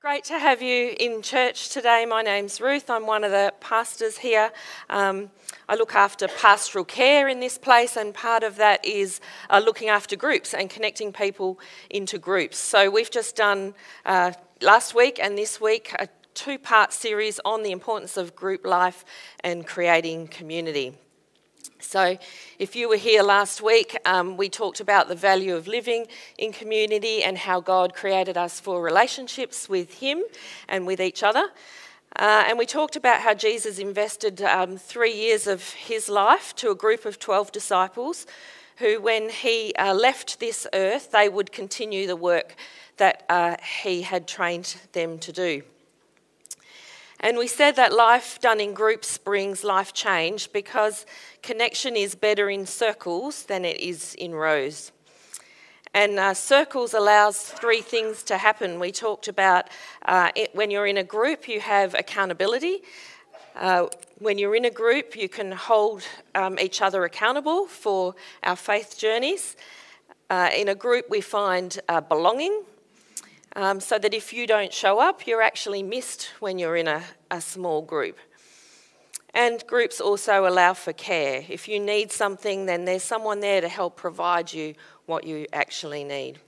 Great to have you in church today. My name's Ruth. I'm one of the pastors here. Um, I look after pastoral care in this place, and part of that is uh, looking after groups and connecting people into groups. So, we've just done uh, last week and this week a two part series on the importance of group life and creating community. So, if you were here last week, um, we talked about the value of living in community and how God created us for relationships with Him and with each other. Uh, and we talked about how Jesus invested um, three years of his life to a group of 12 disciples who, when he uh, left this earth, they would continue the work that uh, he had trained them to do. And we said that life done in groups brings life change because connection is better in circles than it is in rows. And uh, circles allows three things to happen. We talked about uh, it, when you're in a group, you have accountability. Uh, when you're in a group, you can hold um, each other accountable for our faith journeys. Uh, in a group, we find uh, belonging um, so that if you don't show up, you're actually missed when you're in a, a small group. And groups also allow for care. If you need something, then there's someone there to help provide you what you actually need.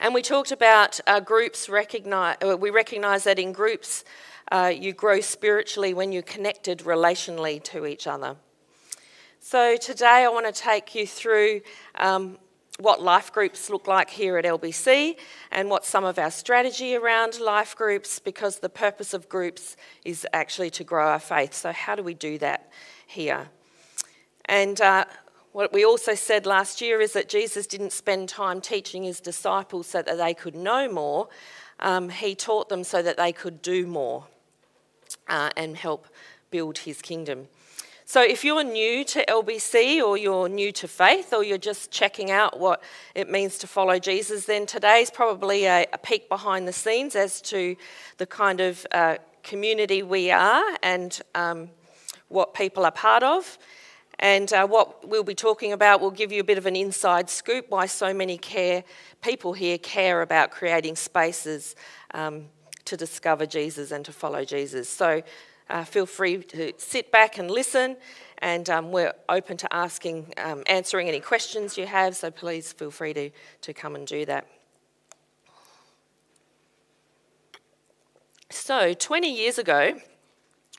And we talked about uh, groups recognize, uh, we recognise that in groups uh, you grow spiritually when you're connected relationally to each other. So today I want to take you through um, what life groups look like here at LBC and what some of our strategy around life groups, because the purpose of groups is actually to grow our faith. So, how do we do that here? And uh, what we also said last year is that Jesus didn't spend time teaching his disciples so that they could know more, um, he taught them so that they could do more uh, and help build his kingdom. So, if you're new to LBC or you're new to faith or you're just checking out what it means to follow Jesus, then today's probably a, a peek behind the scenes as to the kind of uh, community we are and um, what people are part of. And uh, what we'll be talking about will give you a bit of an inside scoop why so many care people here care about creating spaces um, to discover Jesus and to follow Jesus. So uh, feel free to sit back and listen, and um, we're open to asking, um, answering any questions you have, so please feel free to, to come and do that. So, 20 years ago,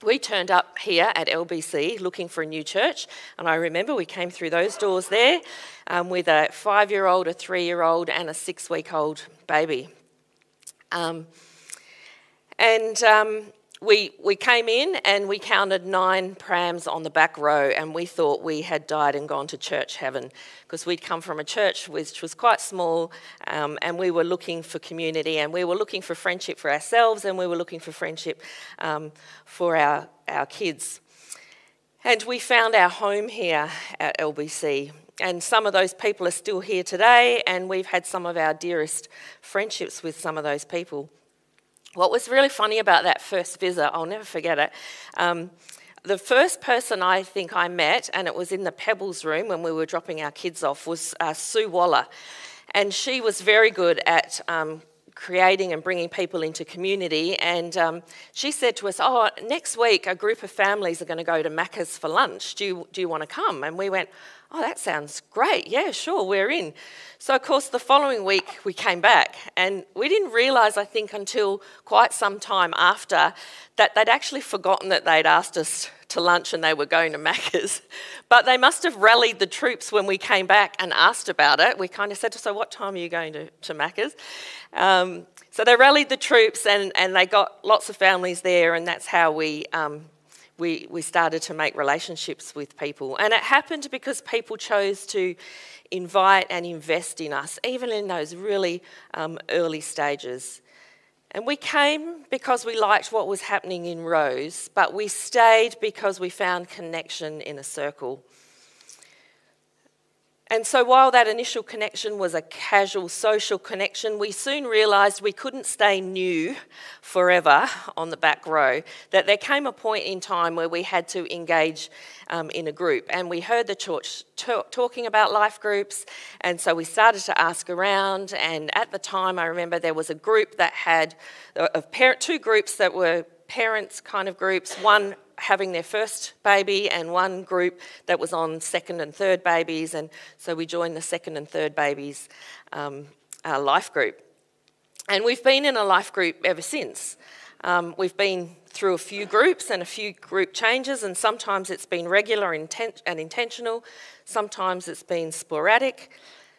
we turned up here at LBC looking for a new church, and I remember we came through those doors there um, with a five year old, a three year old, and a six week old baby. Um, and um, we, we came in and we counted nine prams on the back row, and we thought we had died and gone to church heaven because we'd come from a church which was quite small, um, and we were looking for community, and we were looking for friendship for ourselves, and we were looking for friendship um, for our, our kids. And we found our home here at LBC. And some of those people are still here today, and we've had some of our dearest friendships with some of those people. What was really funny about that first visit, I'll never forget it. Um, the first person I think I met, and it was in the Pebbles room when we were dropping our kids off, was uh, Sue Waller. And she was very good at um, creating and bringing people into community. And um, she said to us, Oh, next week a group of families are going to go to Macca's for lunch. Do you, do you want to come? And we went, Oh, that sounds great. Yeah, sure, we're in. So, of course, the following week we came back, and we didn't realise, I think, until quite some time after, that they'd actually forgotten that they'd asked us to lunch and they were going to Macca's. But they must have rallied the troops when we came back and asked about it. We kind of said, So, what time are you going to, to Macca's? Um, so, they rallied the troops and, and they got lots of families there, and that's how we um, we, we started to make relationships with people. And it happened because people chose to invite and invest in us, even in those really um, early stages. And we came because we liked what was happening in rows, but we stayed because we found connection in a circle. And so, while that initial connection was a casual social connection, we soon realised we couldn't stay new forever on the back row. That there came a point in time where we had to engage um, in a group. And we heard the church talking about life groups, and so we started to ask around. And at the time, I remember there was a group that had, uh, of parent, two groups that were parents kind of groups, one having their first baby and one group that was on second and third babies. And so we joined the second and third babies um, life group. And we've been in a life group ever since. Um, we've been through a few groups and a few group changes, and sometimes it's been regular and intentional, sometimes it's been sporadic,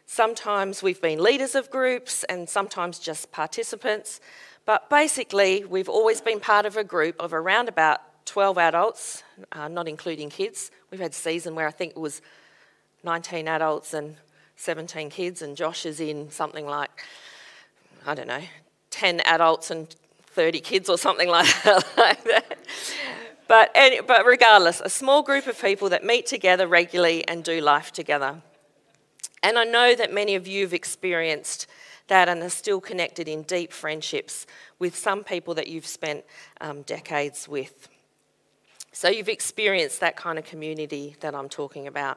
sometimes we've been leaders of groups, and sometimes just participants. But basically, we've always been part of a group of around about 12 adults, uh, not including kids. We've had season where I think it was 19 adults and 17 kids, and Josh is in something like, I don't know, 10 adults and 30 kids or something like that. But, any, but regardless, a small group of people that meet together regularly and do life together. And I know that many of you have experienced that and are still connected in deep friendships with some people that you've spent um, decades with. So you've experienced that kind of community that I'm talking about.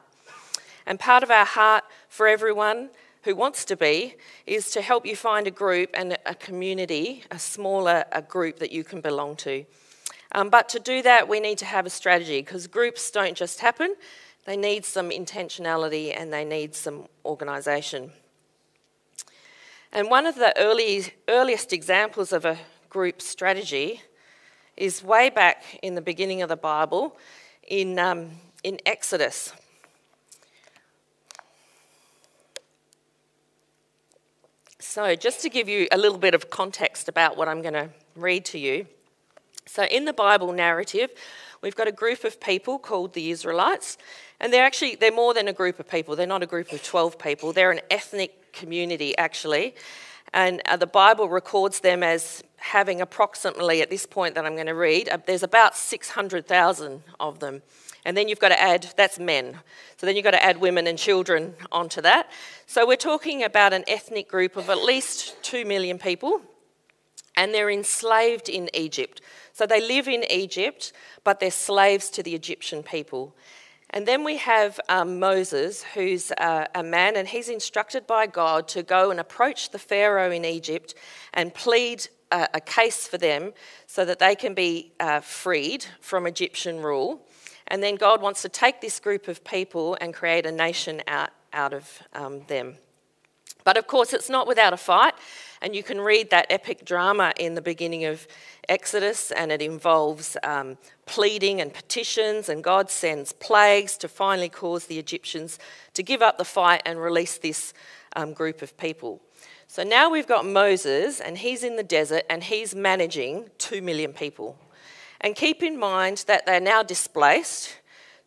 And part of our heart for everyone who wants to be is to help you find a group and a community, a smaller a group that you can belong to. Um, but to do that, we need to have a strategy because groups don't just happen, they need some intentionality and they need some organisation. And one of the early, earliest examples of a group strategy is way back in the beginning of the Bible in, um, in Exodus. So, just to give you a little bit of context about what I'm going to read to you. So, in the Bible narrative, we've got a group of people called the Israelites, and they're actually they're more than a group of people. They're not a group of 12 people. They're an ethnic community actually, and uh, the Bible records them as having approximately, at this point that I'm going to read, uh, there's about 600,000 of them. And then you've got to add, that's men. So then you've got to add women and children onto that. So we're talking about an ethnic group of at least 2 million people, and they're enslaved in Egypt. So they live in Egypt, but they're slaves to the Egyptian people. And then we have um, Moses, who's uh, a man, and he's instructed by God to go and approach the Pharaoh in Egypt and plead a, a case for them so that they can be uh, freed from Egyptian rule. And then God wants to take this group of people and create a nation out, out of um, them. But of course, it's not without a fight. And you can read that epic drama in the beginning of Exodus, and it involves um, pleading and petitions, and God sends plagues to finally cause the Egyptians to give up the fight and release this um, group of people. So now we've got Moses, and he's in the desert, and he's managing two million people. And keep in mind that they're now displaced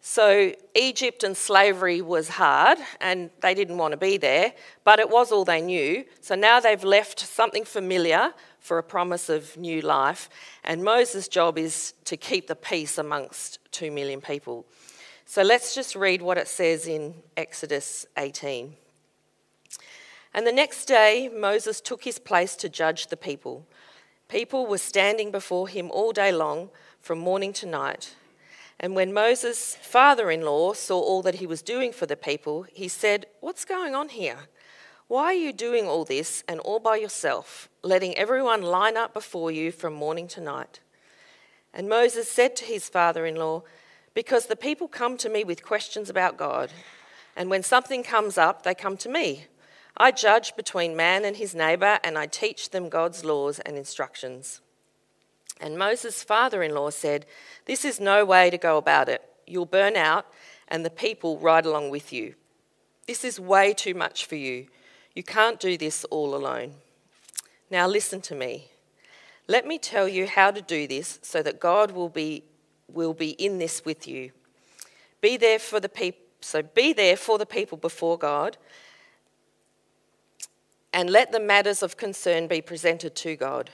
so Egypt and slavery was hard and they didn't want to be there, but it was all they knew. So now they've left something familiar for a promise of new life. And Moses' job is to keep the peace amongst two million people. So let's just read what it says in Exodus 18. And the next day, Moses took his place to judge the people. People were standing before him all day long, from morning to night. And when Moses' father in law saw all that he was doing for the people, he said, What's going on here? Why are you doing all this and all by yourself, letting everyone line up before you from morning to night? And Moses said to his father in law, Because the people come to me with questions about God, and when something comes up, they come to me. I judge between man and his neighbour, and I teach them God's laws and instructions. And Moses' father in law said, This is no way to go about it. You'll burn out, and the people ride along with you. This is way too much for you. You can't do this all alone. Now listen to me. Let me tell you how to do this so that God will be, will be in this with you. Be there for the people. So be there for the people before God and let the matters of concern be presented to God.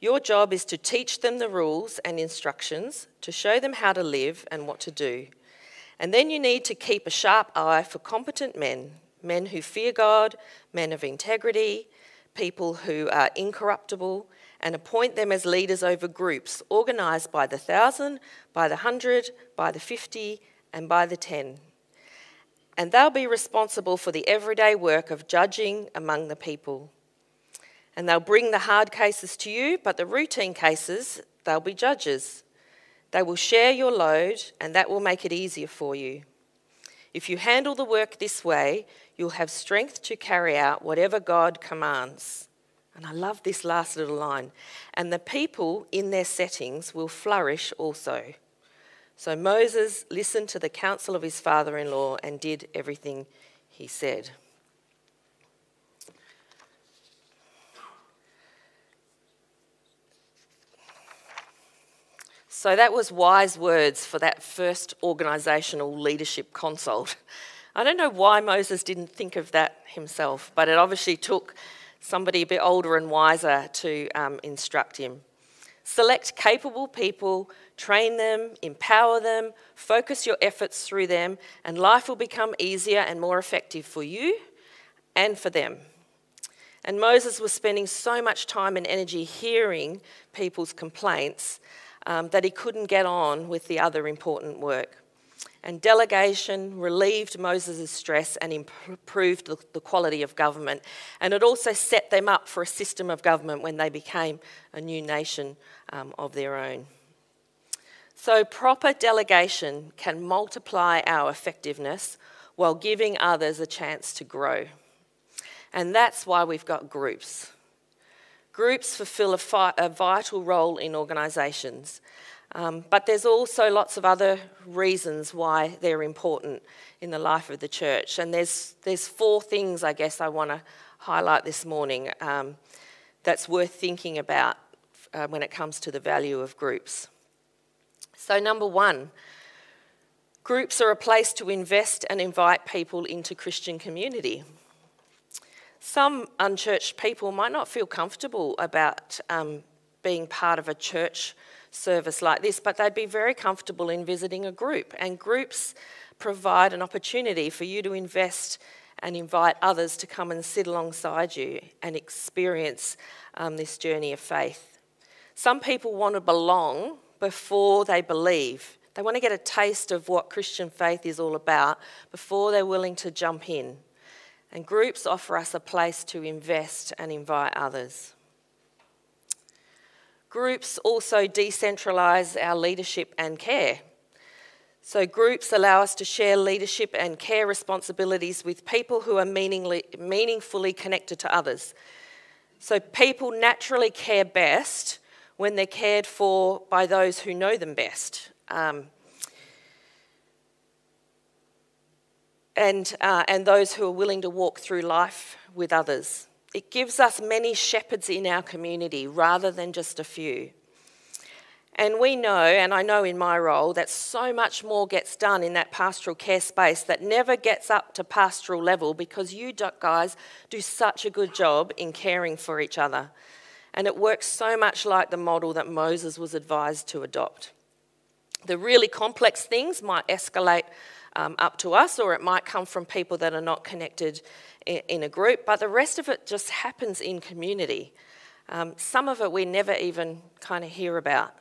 Your job is to teach them the rules and instructions, to show them how to live and what to do. And then you need to keep a sharp eye for competent men, men who fear God, men of integrity, people who are incorruptible, and appoint them as leaders over groups organised by the thousand, by the hundred, by the fifty, and by the ten. And they'll be responsible for the everyday work of judging among the people. And they'll bring the hard cases to you, but the routine cases, they'll be judges. They will share your load, and that will make it easier for you. If you handle the work this way, you'll have strength to carry out whatever God commands. And I love this last little line. And the people in their settings will flourish also. So Moses listened to the counsel of his father in law and did everything he said. So that was wise words for that first organisational leadership consult. I don't know why Moses didn't think of that himself, but it obviously took somebody a bit older and wiser to um, instruct him. Select capable people, train them, empower them, focus your efforts through them, and life will become easier and more effective for you and for them. And Moses was spending so much time and energy hearing people's complaints um, that he couldn't get on with the other important work. And delegation relieved Moses' stress and improved the, the quality of government. And it also set them up for a system of government when they became a new nation um, of their own. So, proper delegation can multiply our effectiveness while giving others a chance to grow. And that's why we've got groups. Groups fulfill a, fi- a vital role in organisations, um, but there's also lots of other reasons why they're important in the life of the church. And there's, there's four things, I guess, I want to highlight this morning um, that's worth thinking about uh, when it comes to the value of groups. So, number one, groups are a place to invest and invite people into Christian community. Some unchurched people might not feel comfortable about um, being part of a church service like this, but they'd be very comfortable in visiting a group. And groups provide an opportunity for you to invest and invite others to come and sit alongside you and experience um, this journey of faith. Some people want to belong before they believe. They want to get a taste of what Christian faith is all about before they're willing to jump in. And groups offer us a place to invest and invite others. Groups also decentralise our leadership and care. So, groups allow us to share leadership and care responsibilities with people who are meaningfully connected to others. So, people naturally care best when they're cared for by those who know them best. Um, and, uh, and those who are willing to walk through life with others. It gives us many shepherds in our community rather than just a few. And we know, and I know in my role, that so much more gets done in that pastoral care space that never gets up to pastoral level because you guys do such a good job in caring for each other. And it works so much like the model that Moses was advised to adopt. The really complex things might escalate um, up to us, or it might come from people that are not connected in, in a group, but the rest of it just happens in community. Um, some of it we never even kind of hear about.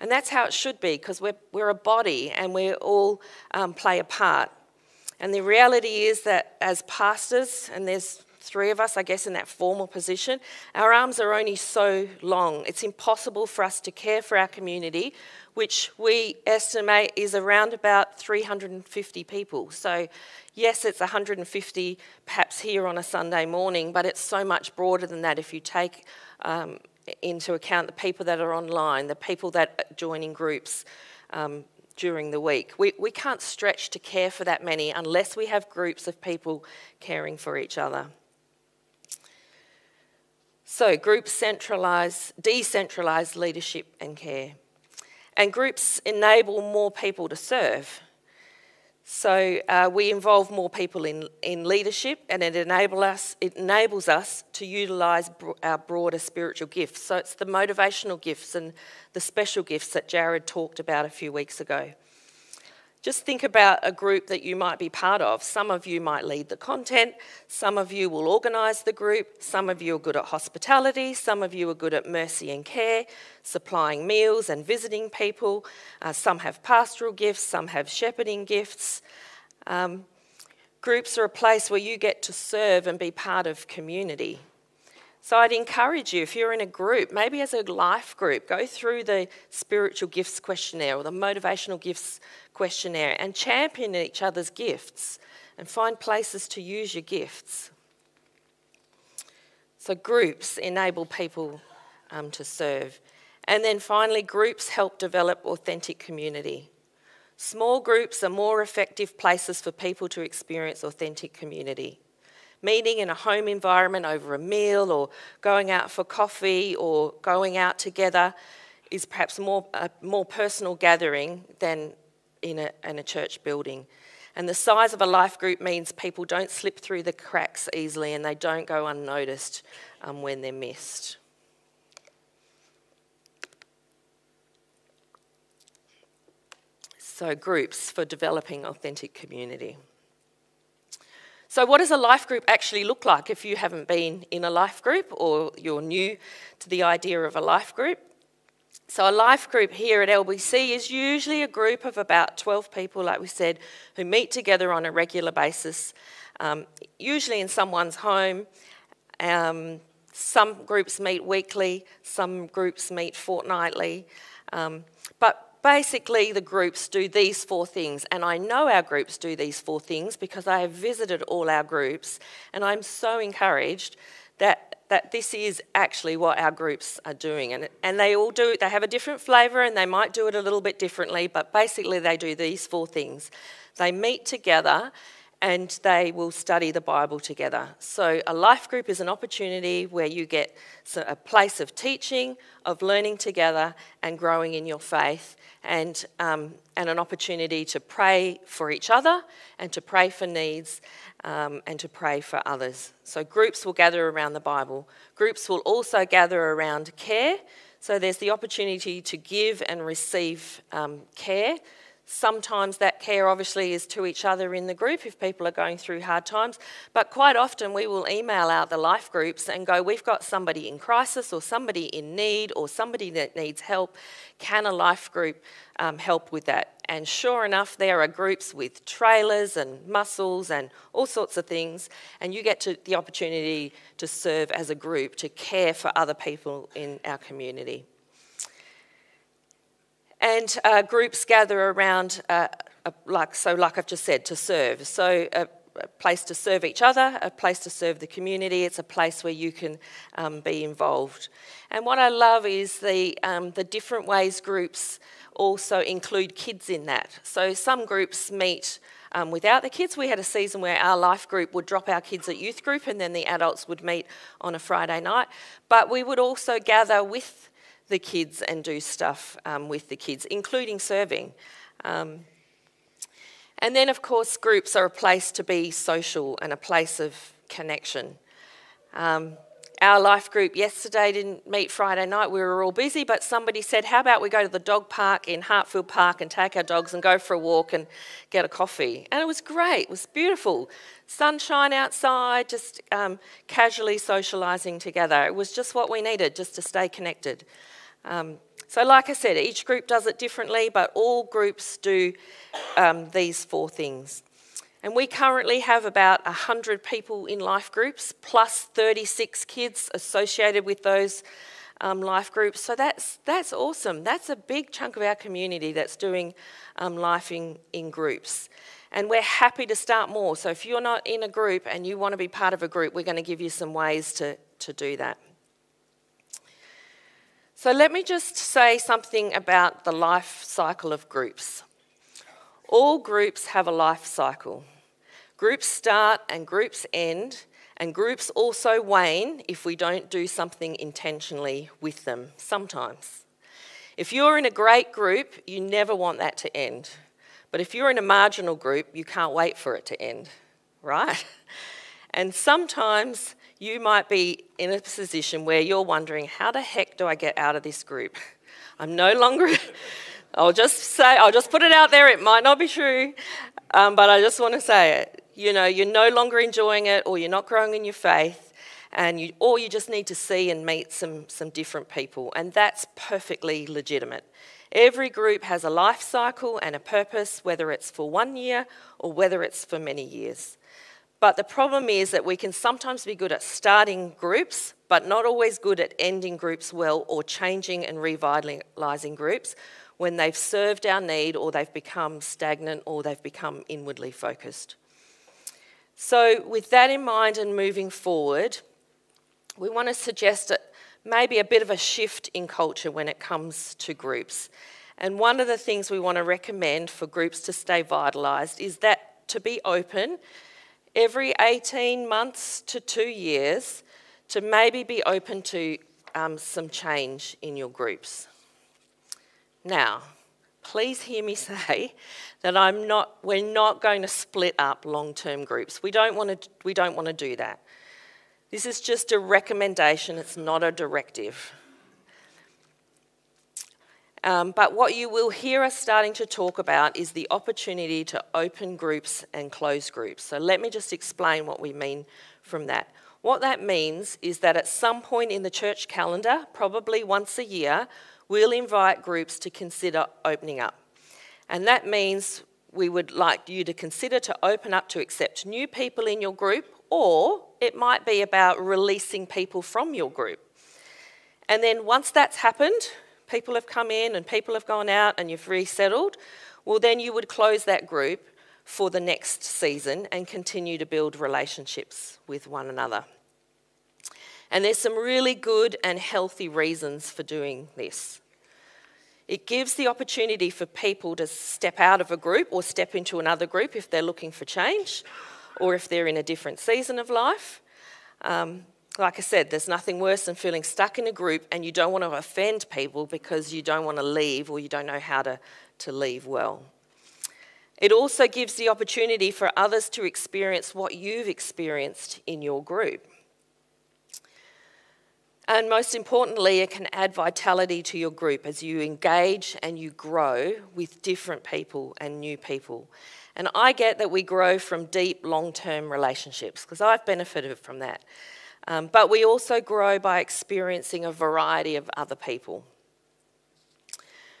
And that's how it should be because we're, we're a body and we all um, play a part. And the reality is that as pastors, and there's three of us, I guess, in that formal position, our arms are only so long. It's impossible for us to care for our community, which we estimate is around about 350 people. So, yes, it's 150 perhaps here on a Sunday morning, but it's so much broader than that if you take um, into account the people that are online, the people that join in groups. Um, during the week. We, we can't stretch to care for that many unless we have groups of people caring for each other. So, groups centralise, decentralise leadership and care. And groups enable more people to serve. So, uh, we involve more people in, in leadership and it, enable us, it enables us to utilise our broader spiritual gifts. So, it's the motivational gifts and the special gifts that Jared talked about a few weeks ago. Just think about a group that you might be part of. Some of you might lead the content, some of you will organise the group, some of you are good at hospitality, some of you are good at mercy and care, supplying meals and visiting people. Uh, some have pastoral gifts, some have shepherding gifts. Um, groups are a place where you get to serve and be part of community. So I'd encourage you, if you're in a group, maybe as a life group, go through the spiritual gifts questionnaire or the motivational gifts questionnaire and champion each other's gifts and find places to use your gifts. So groups enable people um, to serve. And then finally, groups help develop authentic community. Small groups are more effective places for people to experience authentic community meeting in a home environment over a meal or going out for coffee or going out together is perhaps more, a more personal gathering than in a, in a church building. And the size of a life group means people don't slip through the cracks easily and they don't go unnoticed um, when they're missed. So, groups for developing authentic community. So, what does a life group actually look like if you haven't been in a life group or you're new to the idea of a life group? So, a life group here at LBC is usually a group of about 12 people, like we said, who meet together on a regular basis, um, usually in someone's home. Um, some groups meet weekly, some groups meet fortnightly. Um, but basically, the groups do these four things, and I know our groups do these four things because I have visited all our groups, and I'm so encouraged that, that this is actually what our groups are doing. And, and they all do, they have a different flavour and they might do it a little bit differently, but basically, they do these four things. They meet together and they will study the Bible together. So, a life group is an opportunity where you get a place of teaching, of learning together, and growing in your faith, and, um, and an opportunity to pray for each other and to pray for needs um, and to pray for others. So, groups will gather around the Bible. Groups will also gather around care. So, there's the opportunity to give and receive um, care Sometimes that care obviously is to each other in the group if people are going through hard times, but quite often we will email out the life groups and go, We've got somebody in crisis or somebody in need or somebody that needs help. Can a life group um, help with that? And sure enough, there are groups with trailers and muscles and all sorts of things, and you get the opportunity to serve as a group to care for other people in our community. And uh, groups gather around, uh, like so, like I've just said, to serve. So a, a, place to serve each other, a place to serve the community. It's a place where you can um, be involved. And what I love is the um, the different ways groups also include kids in that. So some groups meet. Um, without the kids, we had a season where our life group would drop our kids at youth group and then the adults would meet on a Friday night. But we would also gather with the kids and do stuff um, with the kids, including serving. Um, and then, of course, groups are a place to be social and a place of connection. Um, our life group yesterday didn't meet Friday night. We were all busy, but somebody said, How about we go to the dog park in Hartfield Park and take our dogs and go for a walk and get a coffee? And it was great, it was beautiful. Sunshine outside, just um, casually socialising together. It was just what we needed just to stay connected. Um, so, like I said, each group does it differently, but all groups do um, these four things. And we currently have about 100 people in life groups, plus 36 kids associated with those um, life groups. So that's, that's awesome. That's a big chunk of our community that's doing um, life in, in groups. And we're happy to start more. So if you're not in a group and you want to be part of a group, we're going to give you some ways to, to do that. So let me just say something about the life cycle of groups. All groups have a life cycle. Groups start and groups end, and groups also wane if we don't do something intentionally with them sometimes. If you're in a great group, you never want that to end. But if you're in a marginal group, you can't wait for it to end, right? And sometimes you might be in a position where you're wondering, how the heck do I get out of this group? I'm no longer I'll just say, I'll just put it out there. It might not be true, um, but I just want to say it. You know, you're no longer enjoying it, or you're not growing in your faith, and you, or you just need to see and meet some, some different people, and that's perfectly legitimate. Every group has a life cycle and a purpose, whether it's for one year or whether it's for many years. But the problem is that we can sometimes be good at starting groups, but not always good at ending groups well or changing and revitalising groups when they've served our need or they've become stagnant or they've become inwardly focused. So, with that in mind and moving forward, we want to suggest that maybe a bit of a shift in culture when it comes to groups. And one of the things we want to recommend for groups to stay vitalised is that to be open every 18 months to two years to maybe be open to um, some change in your groups. Now, please hear me say that I'm not, we're not going to split up long term groups. We don't, want to, we don't want to do that. This is just a recommendation, it's not a directive. Um, but what you will hear us starting to talk about is the opportunity to open groups and close groups. So let me just explain what we mean from that. What that means is that at some point in the church calendar, probably once a year, we'll invite groups to consider opening up. And that means we would like you to consider to open up to accept new people in your group, or it might be about releasing people from your group. And then once that's happened, people have come in and people have gone out and you've resettled, well, then you would close that group for the next season and continue to build relationships with one another. And there's some really good and healthy reasons for doing this. It gives the opportunity for people to step out of a group or step into another group if they're looking for change or if they're in a different season of life. Um, like I said, there's nothing worse than feeling stuck in a group and you don't want to offend people because you don't want to leave or you don't know how to, to leave well. It also gives the opportunity for others to experience what you've experienced in your group. And most importantly, it can add vitality to your group as you engage and you grow with different people and new people. And I get that we grow from deep, long term relationships because I've benefited from that. Um, but we also grow by experiencing a variety of other people.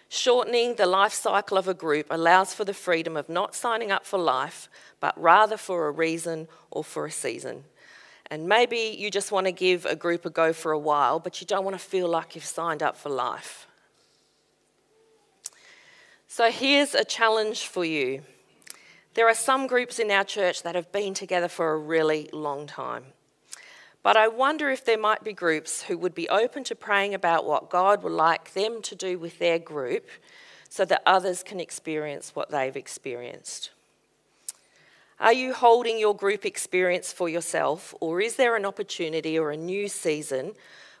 Shortening the life cycle of a group allows for the freedom of not signing up for life, but rather for a reason or for a season. And maybe you just want to give a group a go for a while, but you don't want to feel like you've signed up for life. So here's a challenge for you. There are some groups in our church that have been together for a really long time. But I wonder if there might be groups who would be open to praying about what God would like them to do with their group so that others can experience what they've experienced. Are you holding your group experience for yourself, or is there an opportunity or a new season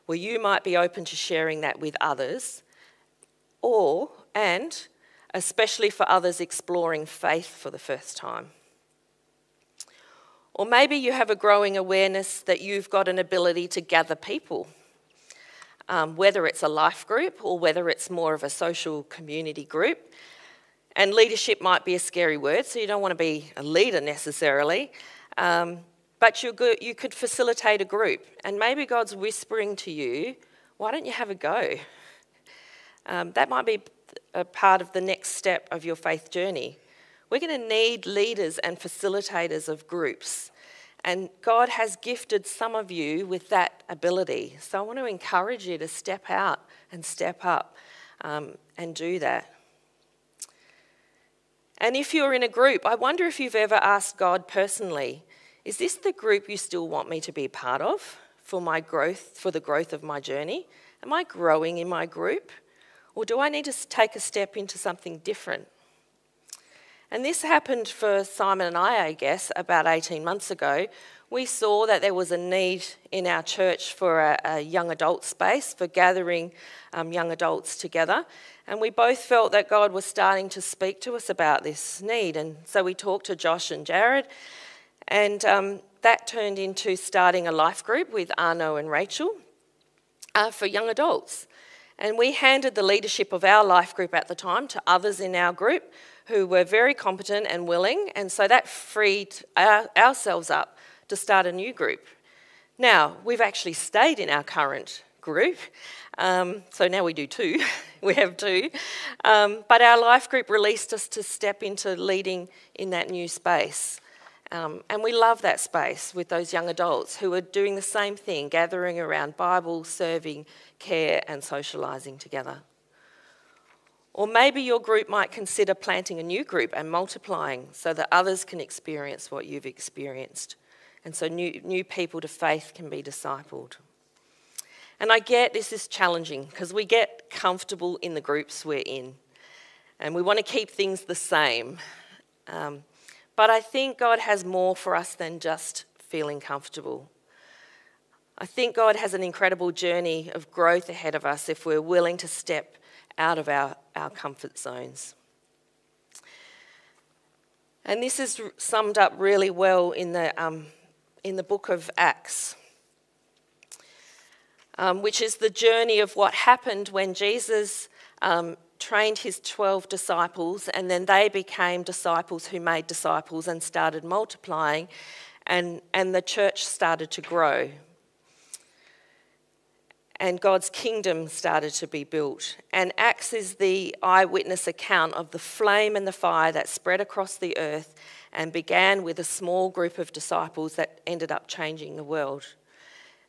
where you might be open to sharing that with others? Or, and especially for others exploring faith for the first time. Or maybe you have a growing awareness that you've got an ability to gather people, um, whether it's a life group or whether it's more of a social community group. And leadership might be a scary word, so you don't want to be a leader necessarily. Um, but you you could facilitate a group, and maybe God's whispering to you, why don't you have a go? Um, that might be a part of the next step of your faith journey. We're going to need leaders and facilitators of groups. And God has gifted some of you with that ability. So I want to encourage you to step out and step up um, and do that. And if you're in a group, I wonder if you've ever asked God personally, is this the group you still want me to be part of for my growth, for the growth of my journey? Am I growing in my group? Or do I need to take a step into something different? And this happened for Simon and I, I guess, about 18 months ago. We saw that there was a need in our church for a, a young adult space, for gathering um, young adults together. And we both felt that God was starting to speak to us about this need. And so we talked to Josh and Jared, and um, that turned into starting a life group with Arno and Rachel uh, for young adults. And we handed the leadership of our life group at the time to others in our group who were very competent and willing, and so that freed our, ourselves up to start a new group. Now, we've actually stayed in our current group, um, so now we do two. we have two. Um, but our life group released us to step into leading in that new space. Um, and we love that space with those young adults who are doing the same thing, gathering around Bible, serving, care, and socialising together. Or maybe your group might consider planting a new group and multiplying so that others can experience what you've experienced. And so new, new people to faith can be discipled. And I get this is challenging because we get comfortable in the groups we're in and we want to keep things the same. Um, but I think God has more for us than just feeling comfortable. I think God has an incredible journey of growth ahead of us if we're willing to step out of our, our comfort zones. And this is summed up really well in the, um, in the book of Acts, um, which is the journey of what happened when Jesus um, trained his 12 disciples, and then they became disciples who made disciples and started multiplying, and, and the church started to grow. And God's kingdom started to be built. And Acts is the eyewitness account of the flame and the fire that spread across the earth and began with a small group of disciples that ended up changing the world.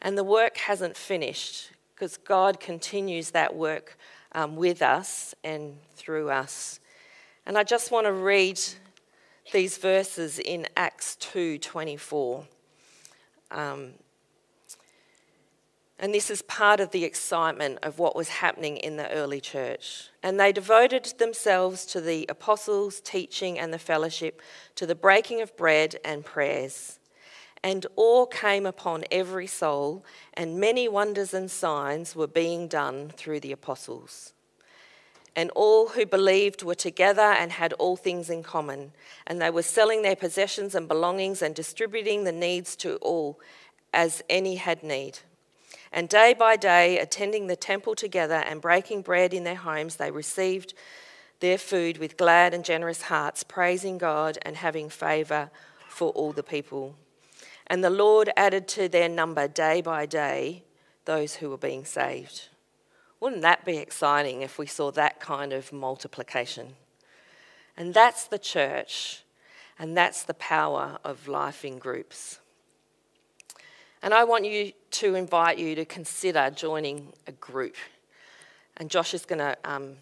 And the work hasn't finished because God continues that work um, with us and through us. And I just want to read these verses in Acts 2:24. Um, and this is part of the excitement of what was happening in the early church. And they devoted themselves to the apostles' teaching and the fellowship, to the breaking of bread and prayers. And awe came upon every soul, and many wonders and signs were being done through the apostles. And all who believed were together and had all things in common, and they were selling their possessions and belongings and distributing the needs to all as any had need. And day by day, attending the temple together and breaking bread in their homes, they received their food with glad and generous hearts, praising God and having favour for all the people. And the Lord added to their number day by day those who were being saved. Wouldn't that be exciting if we saw that kind of multiplication? And that's the church, and that's the power of life in groups. And I want you to invite you to consider joining a group. And Josh is going to um,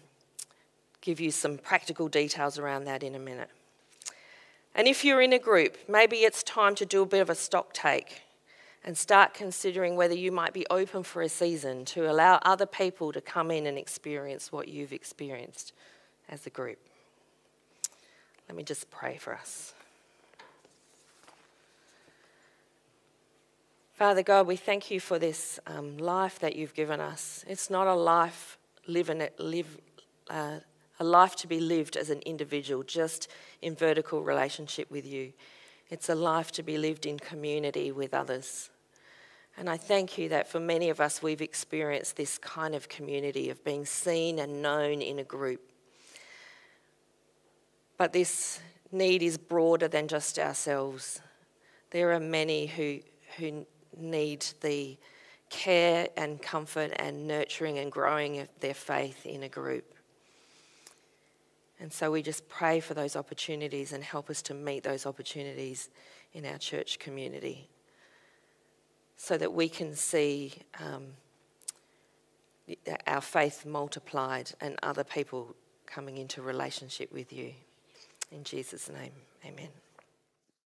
give you some practical details around that in a minute. And if you're in a group, maybe it's time to do a bit of a stock take and start considering whether you might be open for a season to allow other people to come in and experience what you've experienced as a group. Let me just pray for us. Father God, we thank you for this um, life that you've given us. It's not a life living it, live, uh, a life to be lived as an individual, just in vertical relationship with you. It's a life to be lived in community with others. And I thank you that for many of us, we've experienced this kind of community of being seen and known in a group. But this need is broader than just ourselves. There are many who, who need the care and comfort and nurturing and growing of their faith in a group. And so we just pray for those opportunities and help us to meet those opportunities in our church community so that we can see um, our faith multiplied and other people coming into relationship with you. In Jesus' name, amen.